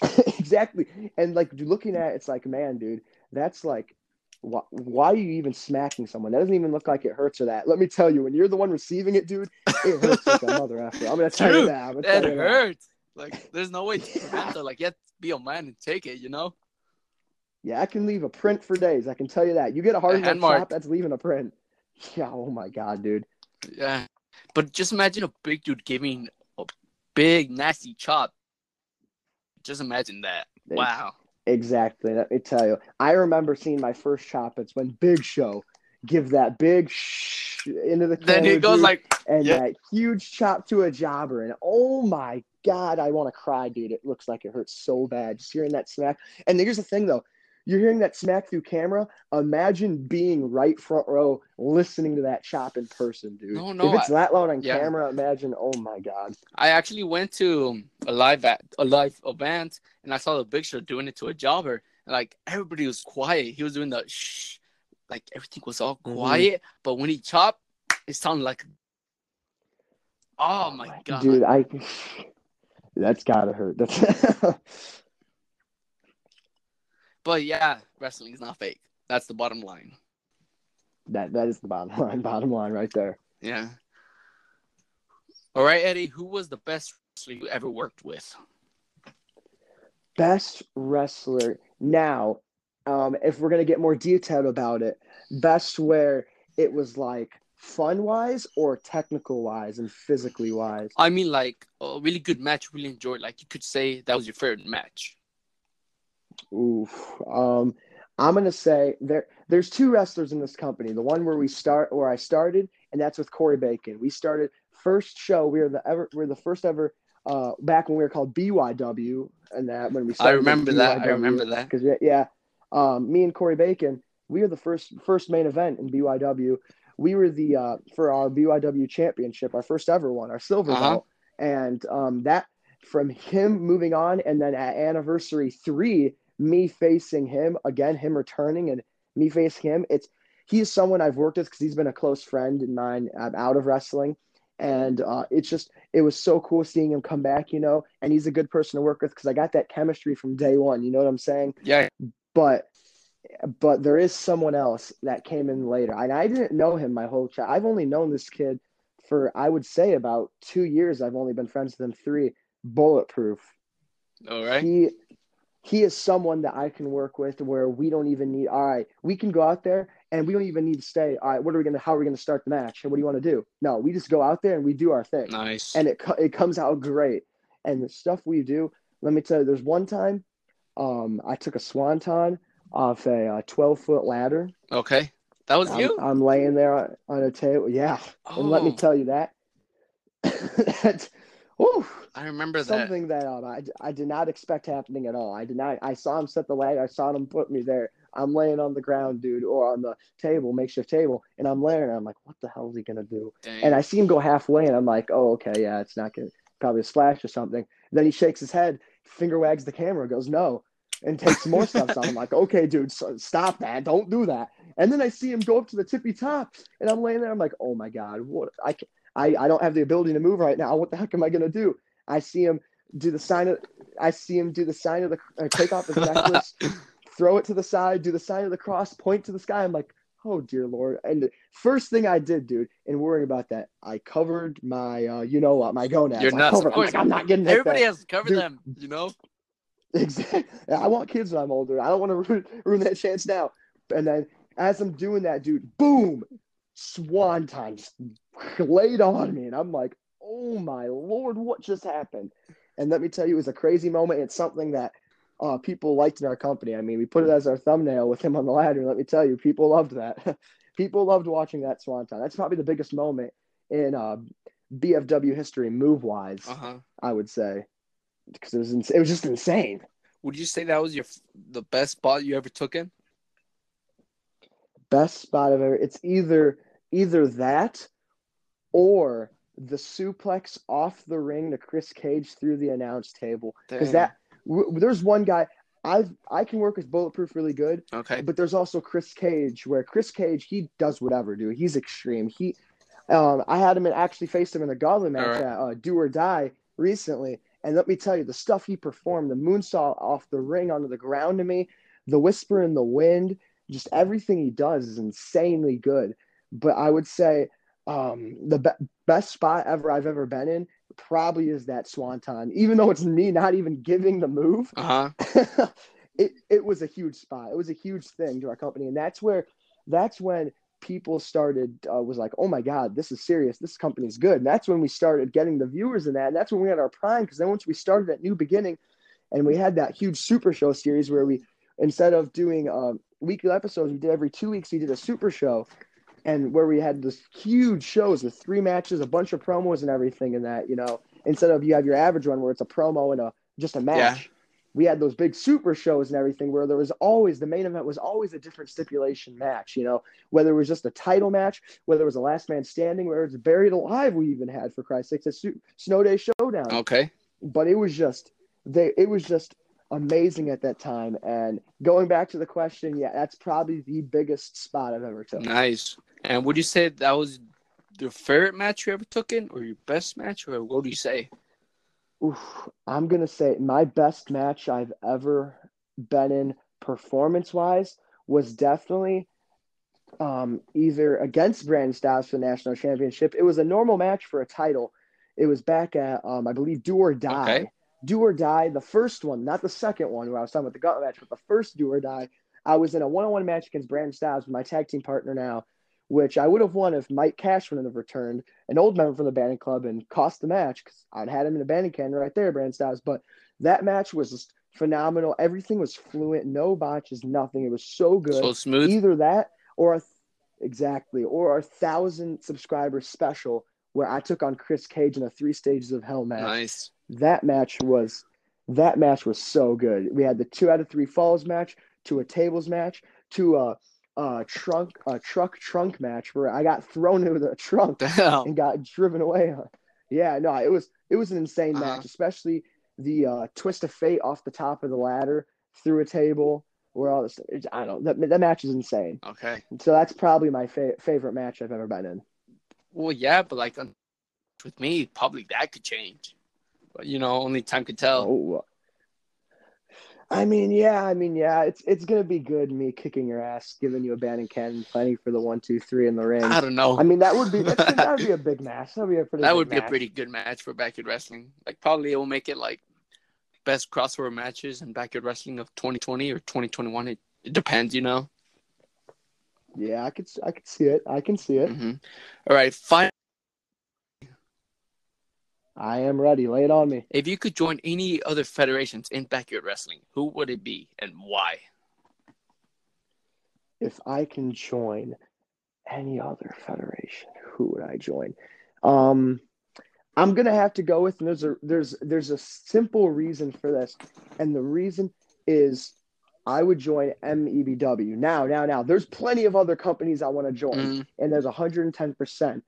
exactly. And like looking at it, it's like, man, dude, that's like, why, why are you even smacking someone? That doesn't even look like it hurts or that. Let me tell you, when you're the one receiving it, dude, it hurts like a mother effer. I'm gonna tell you that. I'm that tell you that. hurts. Like there's no way to prevent it. Like you have to be a man and take it. You know. Yeah, I can leave a print for days. I can tell you that. You get a hard enough chop, that's leaving a print. Yeah. Oh my god, dude. Yeah. But just imagine a big dude giving a big nasty chop. Just imagine that. Wow. Exactly. Let me tell you. I remember seeing my first chop. It's when Big Show give that big shh into the Then he goes like, and yeah. that huge chop to a jobber, and oh my god, I want to cry, dude. It looks like it hurts so bad just hearing that smack. And here's the thing, though. You're hearing that smack through camera. Imagine being right front row, listening to that chop in person, dude. No, no, if it's that loud on yeah. camera, imagine. Oh my god. I actually went to a live at a live event and I saw the Big Show doing it to a jobber. And like everybody was quiet. He was doing the shh, like everything was all Mhm. quiet. But when he chopped, it sounded like, oh my god, dude, I. That's gotta hurt. That's. But yeah, wrestling is not fake. That's the bottom line. that that is the bottom line. Bottom line, right there. Yeah. All right, Eddie. Who was the best wrestler you ever worked with? Best wrestler. Now, um, if we're gonna get more detailed about it, best where it was like fun wise or technical wise and physically wise. I mean, like a really good match. Really enjoyed. Like you could say that was your favorite match. Oof. Um, I'm gonna say there. There's two wrestlers in this company. The one where we start, where I started, and that's with Corey Bacon. We started first show. We were the ever. We are the first ever. Uh, back when we were called BYW, and that when we started. I remember that. I remember that. because yeah, um, me and Corey Bacon, we were the first first main event in BYW. We were the uh, for our BYW championship, our first ever one, our silver Uh-huh. belt, and um, that from him moving on, and then at anniversary three, me facing him again, him returning, and me facing him. It's he is someone I've worked with because he's been a close friend of mine I'm out of wrestling, and uh, it's just it was so cool seeing him come back, you know. And he's a good person to work with because I got that chemistry from day one. You know what I'm saying? Yeah. but but there is someone else that came in later and i didn't know him my whole child i've only known this kid for i would say about two years i've only been friends with him three bulletproof All right. he he is someone that i can work with where we don't even need all right we can go out there and we don't even need to stay all right what are we gonna how are we gonna start the match and what do you want to do no we just go out there and we do our thing Nice. and it it comes out great. And the stuff we do, let me tell you, there's one time, um, I took a swanton off a twelve foot ladder. okay. That was I'm, you. I'm laying there on, on a table. Yeah, and let me Oh. tell you that. whew, I remember that. something that um, I, I did not expect happening at all. I did not. I saw him set the ladder. I saw him put me there. I'm laying on the ground, dude, or on the table, makeshift table, and I'm laying there. I'm like, what the hell is he gonna do? Dang. And I see him go halfway, and I'm like, oh, okay, yeah, it's not gonna probably a splash or something. then he shakes his head, finger wags the camera, goes no, and takes more steps on. I'm like, okay, dude, so, stop that, don't do that. And then I see him go up to the tippy top, and I'm laying there. I'm like, oh my god, what? I ca- I I don't have the ability to move right now. What the heck am I gonna do? I see him do the sign of. I see him do the sign of the uh, take off his necklace, throw it to the side, do the sign of the cross, point to the sky. I'm like, oh dear lord. And the first thing I did, dude, and worrying about that, I covered my, uh, you know what, my gonads. You're nuts, of covered- I'm course. like, I'm not getting. Everybody has to cover Dude. them, you know. Exactly. I want kids when I'm older. I don't want to ruin, ruin that chance now. And then as I'm doing that, dude, boom, swanton just laid on me, and I'm like, oh my lord, what just happened? And let me tell you, it was a crazy moment. It's something that uh, people liked in our company. I mean, we put it as our thumbnail with him on the ladder. Let me tell you, people loved that. people loved watching that swan swanton. That's probably the biggest moment in uh, BFW history, move wise. Uh huh. I would say, because it was ins- it was just insane. Would you say that was your f- the best spot you ever took in? best spot I've ever. It's either either that or the suplex off the ring to Chris Cage through the announce table. Because that w- there's one guy I've I can work with Bulletproof really good, Okay. but there's also Chris Cage where Chris Cage he does whatever, dude. He's extreme. He um I had him and actually faced him in a gauntlet match Alright. at uh, Do or Die recently. And let me tell you, the stuff he performed, the moonsault off the ring onto the ground to me, the whisper in the wind, just everything he does is insanely good. But I would say um, the be- best spot ever I've ever been in probably is that Swanton. Even though it's me not even giving the move, Uh huh. it it was a huge spot. It was a huge thing to our company, and that's where that's when people started uh, was like, oh my god, this is serious. This company's good. And that's when we started getting the viewers in that. And that's when we had our prime. Because then once we started that New Beginning, and we had that huge Super Show series where we instead of doing um, weekly episodes, we did every two weeks. We did a Super Show, and where we had this huge shows with three matches, a bunch of promos, and everything. and that, you know, instead of you have your average one where it's a promo and a just a match. Yeah. We had those big super shows and everything where there was always the main event was always a different stipulation match, you know, whether it was just a title match, whether it was a last man standing, whether it's buried alive, we even had for Christ's sake, a Snow Day Showdown. Okay. But it was just they it was just amazing at that time. And going back to the question, yeah, that's probably the biggest spot I've ever took. Nice. And would you say that was your favorite match you ever took in, or your best match, or what do you say? Oof, I'm gonna say my best match I've ever been in performance wise was definitely um, either against Brandon Styles for the national championship. It was a normal match for a title. It was back at um, I believe Do or Die. Okay. Do or Die, the first one, not the second one where I was talking about the gut match, but the first Do or Die. I was in a one-on-one match against Brandon Styles with my tag team partner now, which I would have won if Mike Cash wouldn't have returned, an old member from the Bandit Club, and cost the match because I'd had him in the Bandit can right there, Brandon Styles. But that match was just phenomenal. Everything was fluent, no botches, nothing. It was so good. So smooth. Either that or a exactly or our thousand subscriber special where I took on Chris Cage in a three stages of hell match. Nice. That match was that match was so good. We had the two out of three falls match, to a tables match, to a, a trunk a truck trunk match where I got thrown into the trunk Damn. and got driven away. Yeah, no, it was it was an insane Uh-huh. match, especially the uh, twist of fate off the top of the ladder through a table where all this. I don't know. That, that match is insane. Okay. So that's probably my fa- favorite match I've ever been in. Well, yeah, but like with me, probably that could change. You know, only time could tell. Oh. I mean, yeah, I mean, yeah, it's it's gonna be good. Me kicking your ass, giving you a Bandit Cannon, fighting for the one, two, three in the ring. I don't know. I mean, that would be that would be a big match. That would be a pretty. that would be a pretty good match for backyard wrestling. Like probably it will make it like best crossover matches in backyard wrestling of 2020 or 2021. It, it depends, you know. Yeah, I could I could see it. I can see it. hmm All right, fine. I am ready. Lay it on me. If you could join any other federations in backyard wrestling, who would it be and why? If I can join any other federation, who would I join? Um, I'm gonna have to go with. And there's a there's there's a simple reason for this, and the reason is I would join MEBW. Now, now, now. There's plenty of other companies I want to join, Mhm. and there's 110 percent.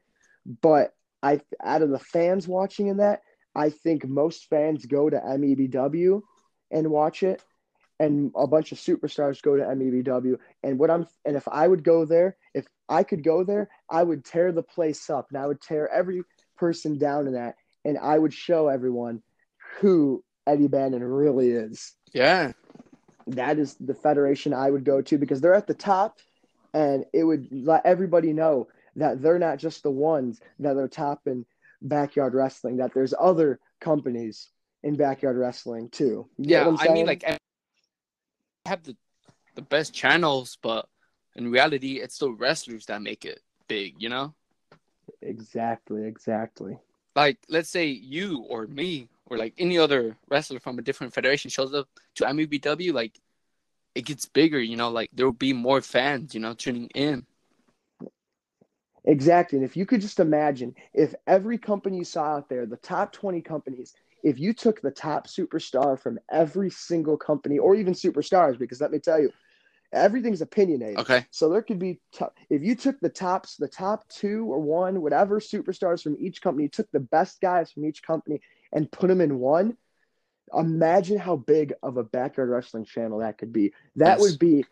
But I, out of the fans watching in that, I think most fans go to MEBW and watch it, and a bunch of superstars go to MEBW. And what I'm, and if I would go there, if I could go there, I would tear the place up, and I would tear every person down in that, and I would show everyone who Eddie Bannon really is Yeah, that is the federation I would go to because they're at the top and it would let everybody know that they're not just the ones that are top in backyard wrestling, that there's other companies in backyard wrestling too. You yeah. I'm mean, like I have the the best channels, but in reality, it's the wrestlers that make it big. You know, exactly, exactly. like let's say you or me or like any other wrestler from a different federation shows up to MEBW, like it gets bigger. You know, like there will be more fans. You know, tuning in. Exactly. And if you could just imagine if every company you saw out there, the top 20 companies, if you took the top superstar from every single company or even superstars, because let me tell you, everything's opinionated. Okay. So there could be top, if you took the tops, the top two or one, whatever superstars from each company, took the best guys from each company and put them in one. Imagine how big of a backyard wrestling channel that could be. That Yes. would be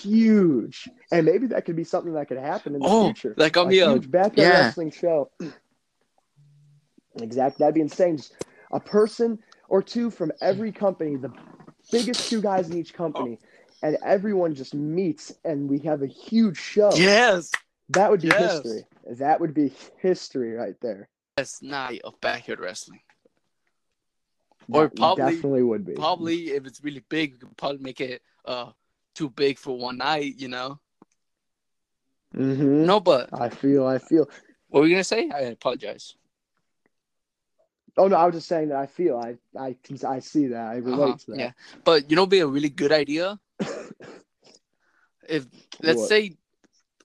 huge, and maybe that could be something that could happen in the Oh, future. like on a uh, huge backyard yeah. wrestling show. Exactly, that'd be insane. Just a person or two from every company, the biggest two guys in each company, and everyone just meets, and we have a huge show. yes, That would be Yes. history. That would be history right there. best night of backyard wrestling. Or probably- definitely would be. Probably if it's really big, we could probably make it uh too big for one night. You know. Mm-hmm. No, but I feel. I feel. what were you gonna say? I apologize. Oh no, I was just saying that I feel. I I can- I see that. I relate Uh-huh, to that. Yeah, but you know, be a really good idea if let's What? say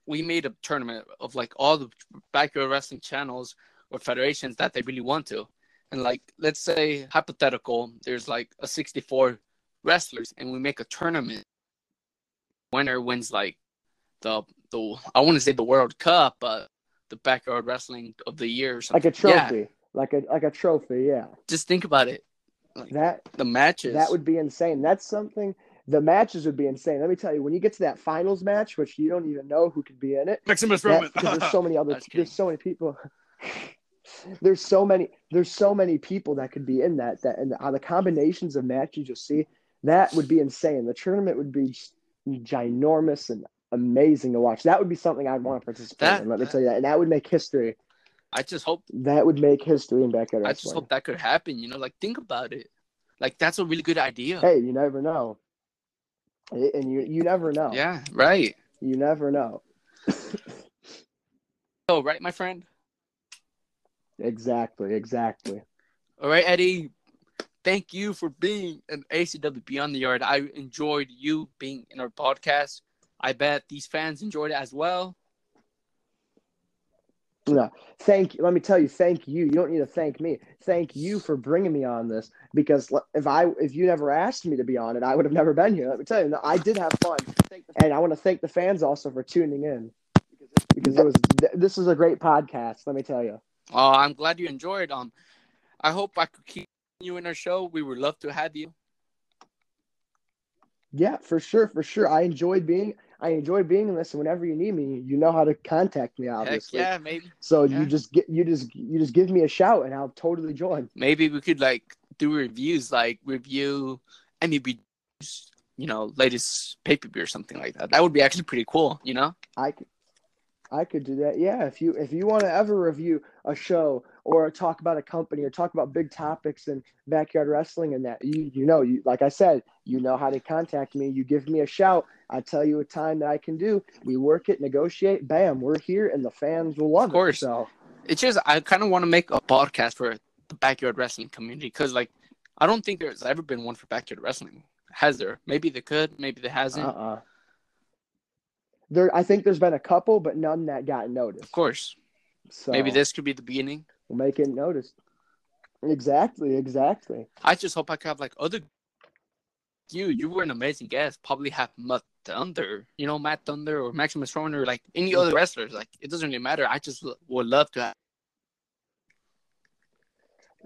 we made a tournament of like all the backyard wrestling channels or federations that they really want to, and like let's say hypothetical, there's like a 64 wrestlers, and we make a tournament. Winner wins like the the I want to say the World Cup, but the backyard wrestling of the year or something. Like a Yeah, trophy. Like a like a trophy. Yeah. just think about it. That The matches. that would be insane. That's something. The matches would be insane. Let me tell you, when you get to that finals match, which you don't even know who could be in it, Maximus that, because there's so many other, there's so many people. there's so many, there's so many people that could be in that. That and the, the combinations of matches you'll see, that would be insane. The tournament would be ginormous and amazing to watch. That would be something I'd want to participate That- in. Let me tell you that, and that would make history. I just hope That would make history in backyard I just hope that could happen. You know, like think about it. Like that's a really good idea. Hey, you never know. And you you never know. Yeah, right. You never know. Oh, right, my friend. Exactly, exactly. All right, Eddie. Thank you for being an ACW Beyond the Yard. I enjoyed you being in our podcast. I bet these fans enjoyed it as well. No, thank you. Let me tell you, thank you. You don't need to thank me. Thank you for bringing me on this because if I if you never asked me to be on it, I would have never been here. Let me tell you, no, I did have fun, and I want to thank the fans also for tuning in because it was this is a great podcast. Let me tell you. Oh, I'm glad you enjoyed. Um, I hope I could keep you in our show. We would love to have you. Yeah, for sure, for sure. I enjoyed being I enjoyed being in this. And whenever you need me, you know how to contact me. Heck Obviously, yeah, maybe So Yeah. you just get you just you just give me a shout, and I'll totally join. maybe we could like do reviews, like review MEB, you know, latest pay per view or something like that. That would be actually pretty cool. You know. I could, I could do that. Yeah, if you if you want to ever review a show or talk about a company or talk about big topics in backyard wrestling and that you you know you like I said you know how to contact me. You give me a shout. I tell you a time that I can do. We work it, negotiate. Bam, we're here, and the fans will love Of course. it. So it's just I kind of want to make a podcast for the backyard wrestling community because like I don't think there's ever been one for backyard wrestling. Has there? Maybe they could. Maybe there uh hasn't. uh There, I think there's been a couple, but none that got noticed. of course. So Maybe this could be the beginning. will make it noticed. Exactly, exactly. I just hope I could have like other. You, you were an amazing guest. Probably have Matt Thunder, you know, Matt Thunder or Maximus Roner, like any other wrestlers. Like it doesn't really matter. I just l- would love to have.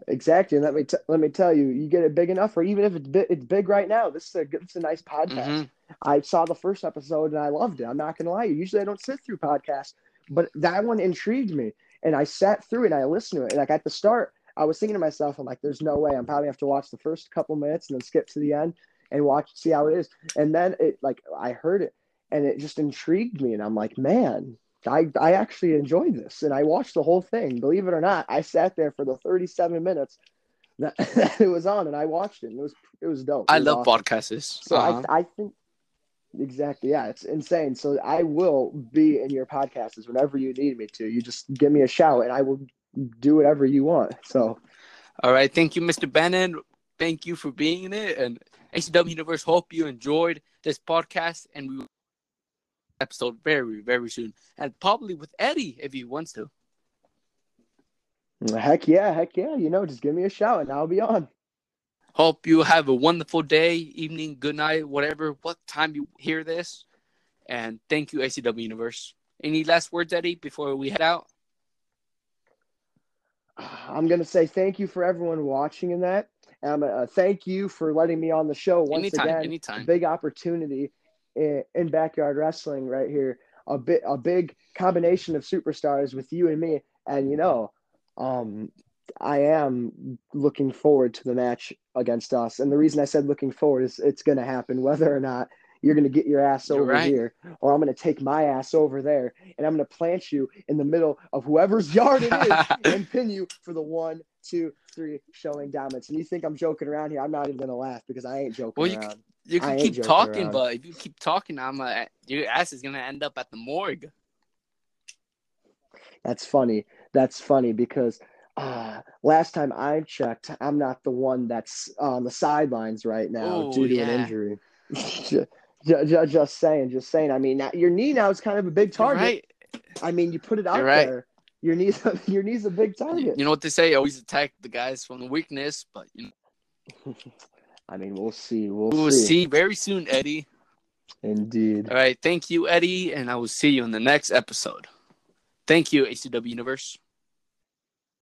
Exactly. And let me t- let me tell you, you get it big enough, or even if it's bi- it's big right now. This is a good- it's a nice podcast. Mhm. I saw the first episode and I loved it. I'm not gonna lie. you. Usually I don't sit through podcasts, but that one intrigued me, and I sat through it and I listened to it. And like at the start, I was thinking to myself, I'm like, "There's no way. I'm probably have to watch the first couple minutes and then skip to the end and watch see how it is." And then it like I heard it and it just intrigued me, and I'm like, "Man." I, I actually enjoyed this and I watched the whole thing. Believe it or not, I sat there for the 37 minutes that, it was on and I watched it and it was it was dope. It I was love awesome. podcasts. So Uh-huh. I I think exactly yeah, it's insane. So I will be in your podcasts whenever you need me to. You just give me a shout and I will do whatever you want. So All right. Thank you, Mr. Bannon. Thank you for being in it. And ACW Universe, hope you enjoyed this podcast. And we will episode very, very soon. And probably with Eddie if he wants to. heck yeah, heck yeah. You know, just give me a shout and I'll be on. Hope you have a wonderful day, evening, good night, whatever, what time you hear this. And thank you, ACW Universe. Any last words, Eddie, before we head out? I'm gonna say thank you for everyone watching in that. Um, uh, thank you for letting me on the show once anytime, again. anytime. big opportunity in, in backyard wrestling right here. A bit, a big combination of superstars with you and me, and you know, um, I am looking forward to the match against us. And the reason I said looking forward is it's going to happen, whether or not you're going to get your ass over right. here, or I'm going to take my ass over there, and I'm going to plant you in the middle of whoever's yard it is and pin you for the one, two, three showing dominance. And you think I'm joking around here? I'm not even going to laugh because I ain't joking Well, you around. You can keep talking, around. but if you keep talking, I'm uh, your ass is gonna end up at the morgue. That's funny. That's funny because uh, last time I checked, I'm not the one that's on the sidelines right now Ooh, due to yeah. an injury. just, just, saying, just saying. I mean, your knee now is kind of a big target. right. I mean, you put it out right. there. Your knee's your knee's a big target. You know what they say? Always attack the guys from the weakness, but you know, I mean, we'll see. We'll, we will see. see very soon, Eddie. Indeed. All right. Thank you, Eddie, and I will see you in the next episode. Thank you, ACW Universe.